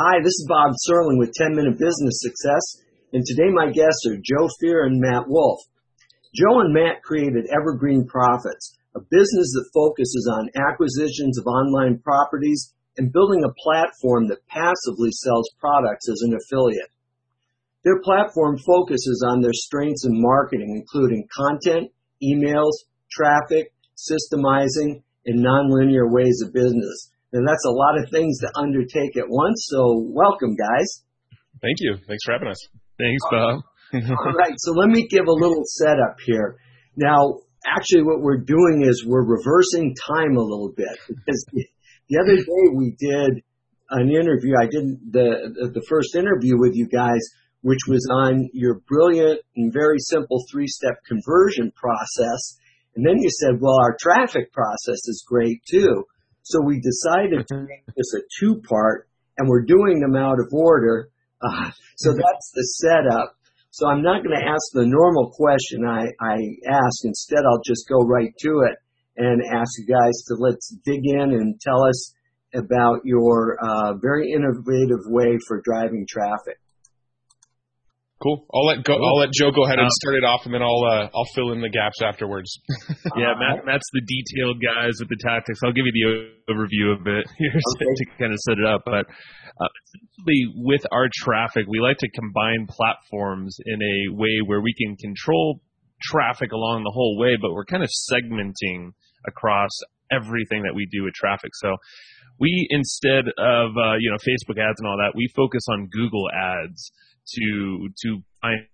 Hi, this is Bob Serling with 10 Minute Business Success, and today my guests are Joe Fier and Matt Wolfe. Joe and Matt created Evergreen Profits, a business that focuses on acquisitions of online properties and building a platform that passively sells products as an affiliate. Their platform focuses on their strengths in marketing, including content, emails, traffic, systemizing, and nonlinear ways of business. And that's a lot of things to undertake at once. So welcome, guys. Thank you. Thanks for having us. Thanks, Bob. All right. So let me give a little setup here. Now, actually, what we're doing is we're reversing time a little bit because the other day we did an interview. I did the the first interview with you guys, which was on your brilliant and very simple three-step conversion process. And then you said, well, our traffic process is great too. So we decided to make this a two part, and we're doing them out of order. Uh, so mm-hmm. that's the setup. So I'm not going to ask the normal question I, I ask. Instead, I'll just go right to it and ask you guys to let's dig in and tell us about your uh, very innovative way for driving traffic. Cool. I'll let go. I'll let Joe go ahead and um, start it off, and then I'll uh, I'll fill in the gaps afterwards. yeah, Matt, Matt's the detailed guys with the tactics. I'll give you the overview of it here okay. to kind of set it up. But uh, essentially, with our traffic, we like to combine platforms in a way where we can control traffic along the whole way, but we're kind of segmenting across everything that we do with traffic. So we instead of uh, you know Facebook ads and all that, we focus on Google ads to to find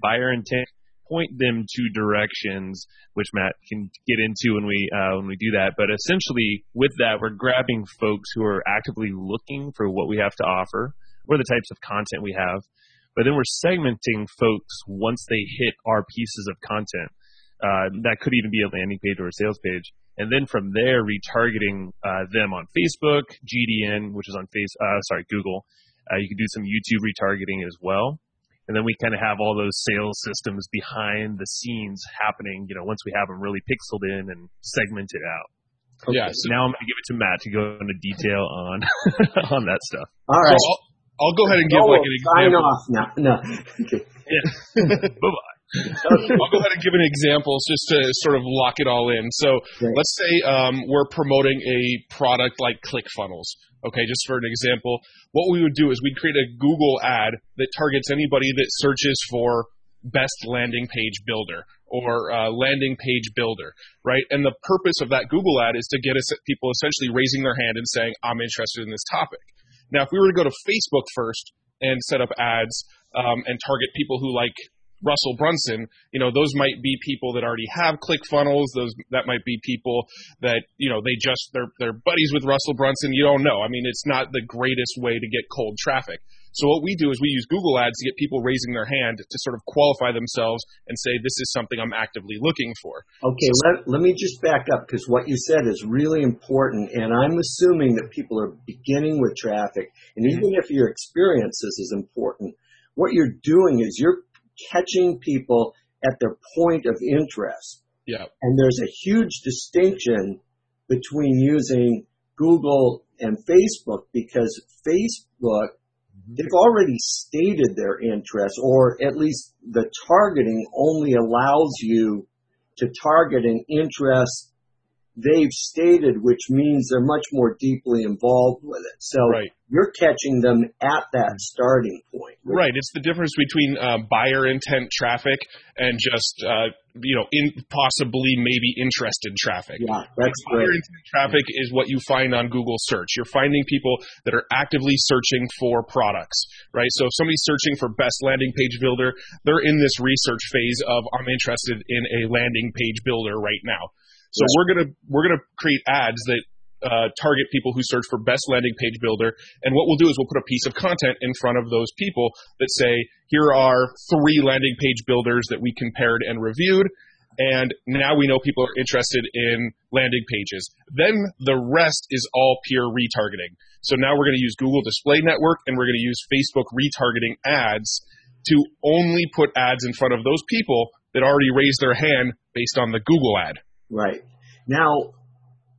buyer intent, point them to directions, which Matt can get into when we uh, when we do that. But essentially, with that, we're grabbing folks who are actively looking for what we have to offer or the types of content we have. But then we're segmenting folks once they hit our pieces of content. Uh, that could even be a landing page or a sales page. And then from there, retargeting uh, them on Facebook, GDN, which is on face, uh, sorry, Google, uh, you can do some YouTube retargeting as well. And then we kind of have all those sales systems behind the scenes happening, you know, once we have them really pixeled in and segmented out. Okay. Yeah. So now I'm going to give it to Matt to go into detail on on that stuff. All right. So I'll, I'll, go ahead and give oh, like an example. Sign off now. No. Okay. Yeah. bye bye. I'll go ahead and give an example just to sort of lock it all in. So Great. let's say um, we're promoting a product like ClickFunnels. Okay, just for an example, what we would do is we'd create a Google ad that targets anybody that searches for best landing page builder or uh, landing page builder, right? And the purpose of that Google ad is to get us people essentially raising their hand and saying, "I'm interested in this topic." Now, if we were to go to Facebook first and set up ads um, and target people who like Russell Brunson, you know, those might be people that already have ClickFunnels. Those that might be people that you know they just they're they're buddies with Russell Brunson. You don't know. I mean, it's not the greatest way to get cold traffic. So what we do is we use Google Ads to get people raising their hand to sort of qualify themselves and say this is something I'm actively looking for. Okay, let, let me just back up because what you said is really important, and I'm assuming that people are beginning with traffic, and mm-hmm. even if your experience is important, what you're doing is you're catching people at their point of interest. Yeah. And there's a huge distinction between using Google and Facebook because Facebook, mm-hmm. they've already stated their interest, or at least the targeting only allows you to target an interest they've stated, which means they're much more deeply involved with it. So right. you're catching them at that starting point. Right. It's the difference between uh, buyer intent traffic and just uh, you know in possibly maybe interested traffic. Yeah, that's buyer intent traffic is what you find on Google search. You're finding people that are actively searching for products, right? So if somebody's searching for best landing page builder, they're in this research phase of I'm interested in a landing page builder right now. So right. we're gonna we're gonna create ads that uh, target people who search for best landing page builder. And what we'll do is we'll put a piece of content in front of those people that say, here are three landing page builders that we compared and reviewed. And now we know people are interested in landing pages. Then the rest is all pure retargeting. So now we're going to use Google Display Network and we're going to use Facebook retargeting ads to only put ads in front of those people that already raised their hand based on the Google ad. Right. Now,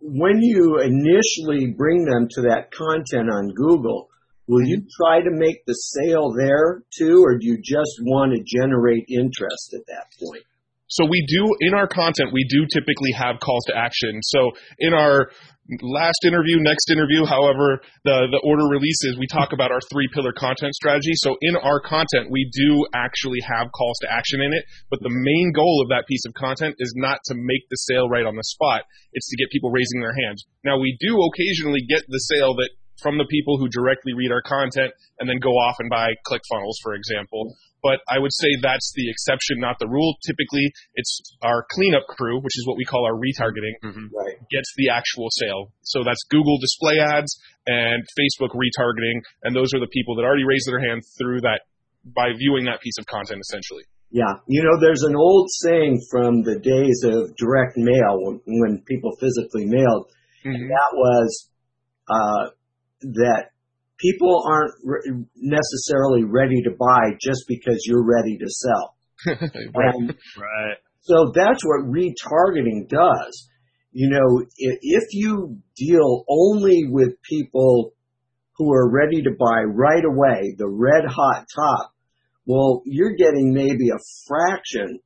when you initially bring them to that content on Google, will you mm-hmm. try to make the sale there too, or do you just want to generate interest at that point? So we do in our content, we do typically have calls to action. So in our last interview, next interview, however the, the order releases, we talk about our three pillar content strategy. So in our content, we do actually have calls to action in it, but the main goal of that piece of content is not to make the sale right on the spot. It's to get people raising their hands. Now we do occasionally get the sale that from the people who directly read our content and then go off and buy ClickFunnels, for example. But I would say that's the exception, not the rule. Typically, it's our cleanup crew, which is what we call our retargeting, mm-hmm. right. gets the actual sale. So that's Google display ads and Facebook retargeting, and those are the people that already raised their hand through that by viewing that piece of content, essentially. Yeah, you know, there's an old saying from the days of direct mail when, when people physically mailed, mm-hmm. and that was uh, that people aren't re- necessarily ready to buy just because you're ready to sell. right. And right. So that's what retargeting does. You know, if, if you deal only with people who are ready to buy right away, the red hot top, well, you're getting maybe a fraction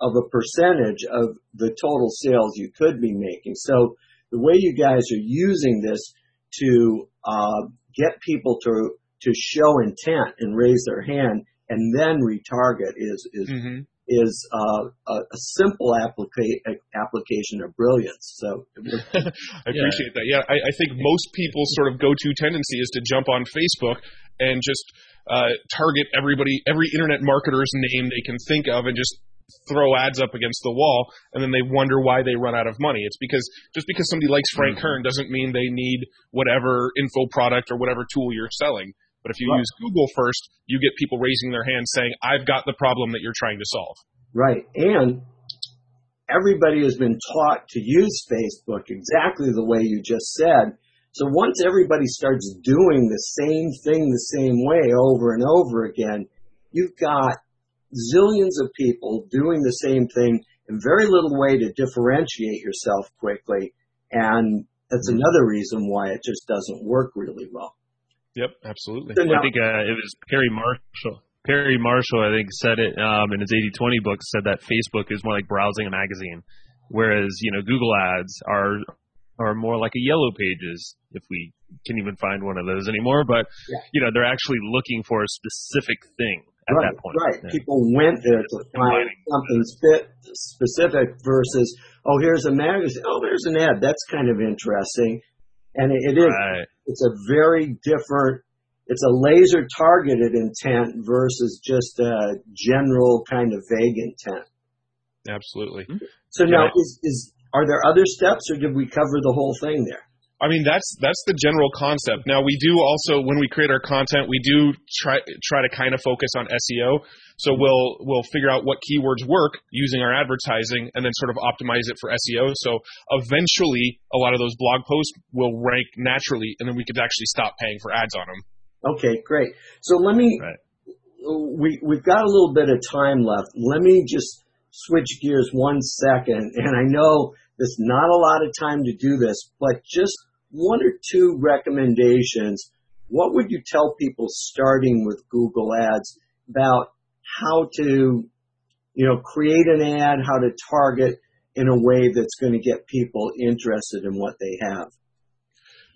of a percentage of the total sales you could be making. So the way you guys are using this to uh, get people to to show intent and raise their hand and then retarget is is mm-hmm. is uh, a, a, simple applica- application of brilliance. So I appreciate yeah. that. Yeah, I, I, think most people's sort of go-to tendency is to jump on Facebook and just uh, target everybody, every internet marketer's name they can think of, and just throw ads up against the wall and then they wonder why they run out of money. It's because just because somebody likes Frank mm-hmm. Kern doesn't mean they need whatever info product or whatever tool you're selling. But if you right. use Google first, you get people raising their hands saying, I've got the problem that you're trying to solve. Right. And everybody has been taught to use Facebook exactly the way you just said. So once everybody starts doing the same thing the same way over and over again, you've got zillions of people doing the same thing and very little way to differentiate yourself quickly. And that's another reason why it just doesn't work really well. Yep, absolutely. So now, I think uh, it was Perry Marshall. Perry Marshall, I think, said it um, in his 80-20 book. Said that Facebook is more like browsing a magazine, whereas you know Google Ads are are more like a Yellow Pages, if we can even find one of those anymore. But yeah. you know, they're actually looking for a specific thing at right, that point. Right. Yeah. People went there to find something spit specific versus, oh, here's a magazine. Oh, there's an ad. That's kind of interesting. And it, it is. Right. It's a very different. It's a laser targeted intent versus just a general kind of vague intent. Absolutely. Mm-hmm. So now, is, is are there other steps, or did we cover the whole thing there? I mean that's that's the general concept. Now we do also when we create our content, we do try try to kind of focus on SEO. So we'll we'll figure out what keywords work using our advertising and then sort of optimize it for SEO. So eventually a lot of those blog posts will rank naturally and then we could actually stop paying for ads on them. Okay, great. So let me right. we we've got a little bit of time left. Let me just switch gears one second and I know there's not a lot of time to do this, but just one or two recommendations. What would you tell people starting with Google Ads about how to, you know, create an ad, how to target in a way that's going to get people interested in what they have?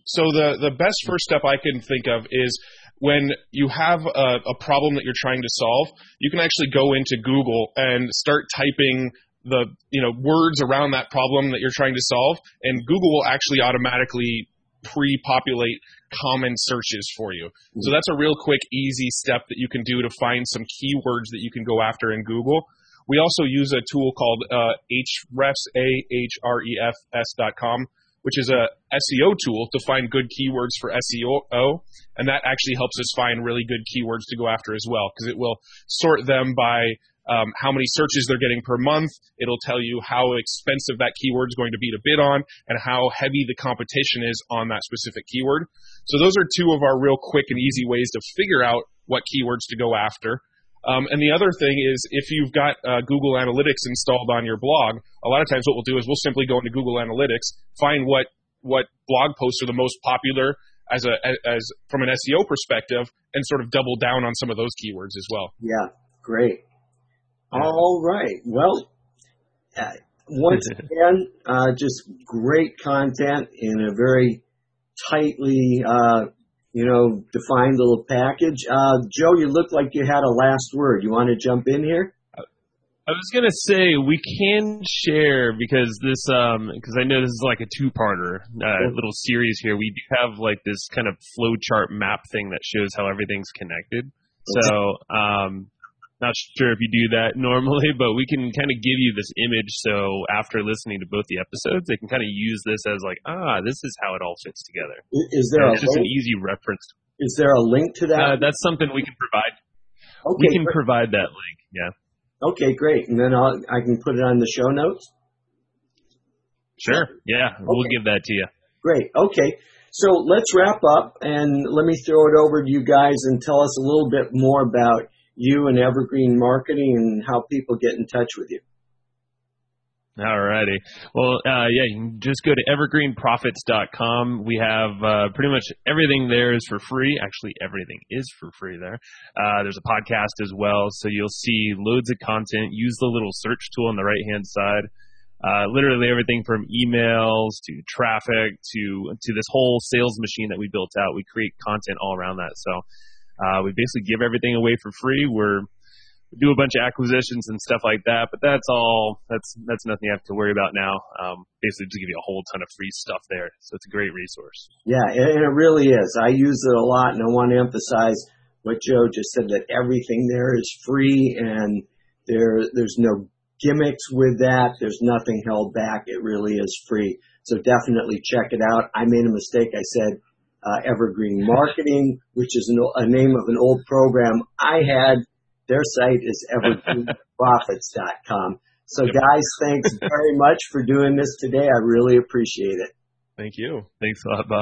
So the the best first step I can think of is when you have a, a, problem that you're trying to solve, you can actually go into Google and start typing the you know words around that problem that you're trying to solve, and Google will actually automatically pre-populate common searches for you. So that's a real quick, easy step that you can do to find some keywords that you can go after in Google. We also use a tool called uh, Ahrefs, A-H-R-E-F-S dot com, which is a SEO tool to find good keywords for SEO, and that actually helps us find really good keywords to go after as well, because it will sort them by um, how many searches they're getting per month. It'll tell you how expensive that keyword is going to be to bid on and how heavy the competition is on that specific keyword. So those are two of our real quick and easy ways to figure out what keywords to go after. Um, and the other thing is, if you've got uh, Google Analytics installed on your blog, a lot of times what we'll do is we'll simply go into Google Analytics, find what what blog posts are the most popular as a as from an SEO perspective and sort of double down on some of those keywords as well. Yeah, great. All right. Well, uh, once again, uh, just great content in a very tightly, uh, you know, defined the little package. Uh, Joe, you look like you had a last word. You want to jump in here? I was gonna say we can share because this um because I know this is like a two parter uh, little series here. We do have like this kind of flow chart map thing that shows how everything's connected. So um not sure if you do that normally, but we can kind of give you this image so after listening to both the episodes, they can kind of use this as like, ah, this is how it all fits together. Is there just an easy reference? Is there a link to that? Uh, that's something we can provide. Okay, we can great. provide that link. Yeah. Okay, great. And then I'll, I can put it on the show notes? Sure. Yeah, okay. we'll give that to you. Great. Okay. So let's wrap up and let me throw it over to you guys and tell us a little bit more about you and Evergreen Marketing and how people get in touch with you. Alrighty. Well, uh, yeah, you can just go to evergreenprofits.com. We have uh, pretty much everything there is for free. Actually, everything is for free there. Uh, there's a podcast as well, so you'll see loads of content. Use the little search tool on the right hand side. Uh, literally everything from emails to traffic to to this whole sales machine that we built out. We create content all around that. So uh, we basically give everything away for free. We're do a bunch of acquisitions and stuff like that. But that's all. That's that's nothing you have to worry about now. Um, basically, just give you a whole ton of free stuff there. So it's a great resource. Yeah, and it really is. I use it a lot, and I want to emphasize what Joe just said that everything there is free, and there there's no gimmicks with that. There's nothing held back. It really is free. So definitely check it out. I made a mistake. I said. Uh, Evergreen Marketing, which is a name of an old program I had their site is evergreenprofits.com. So, guys, thanks very much for doing this today. I really appreciate it. Thank you. Thanks a lot, Bob.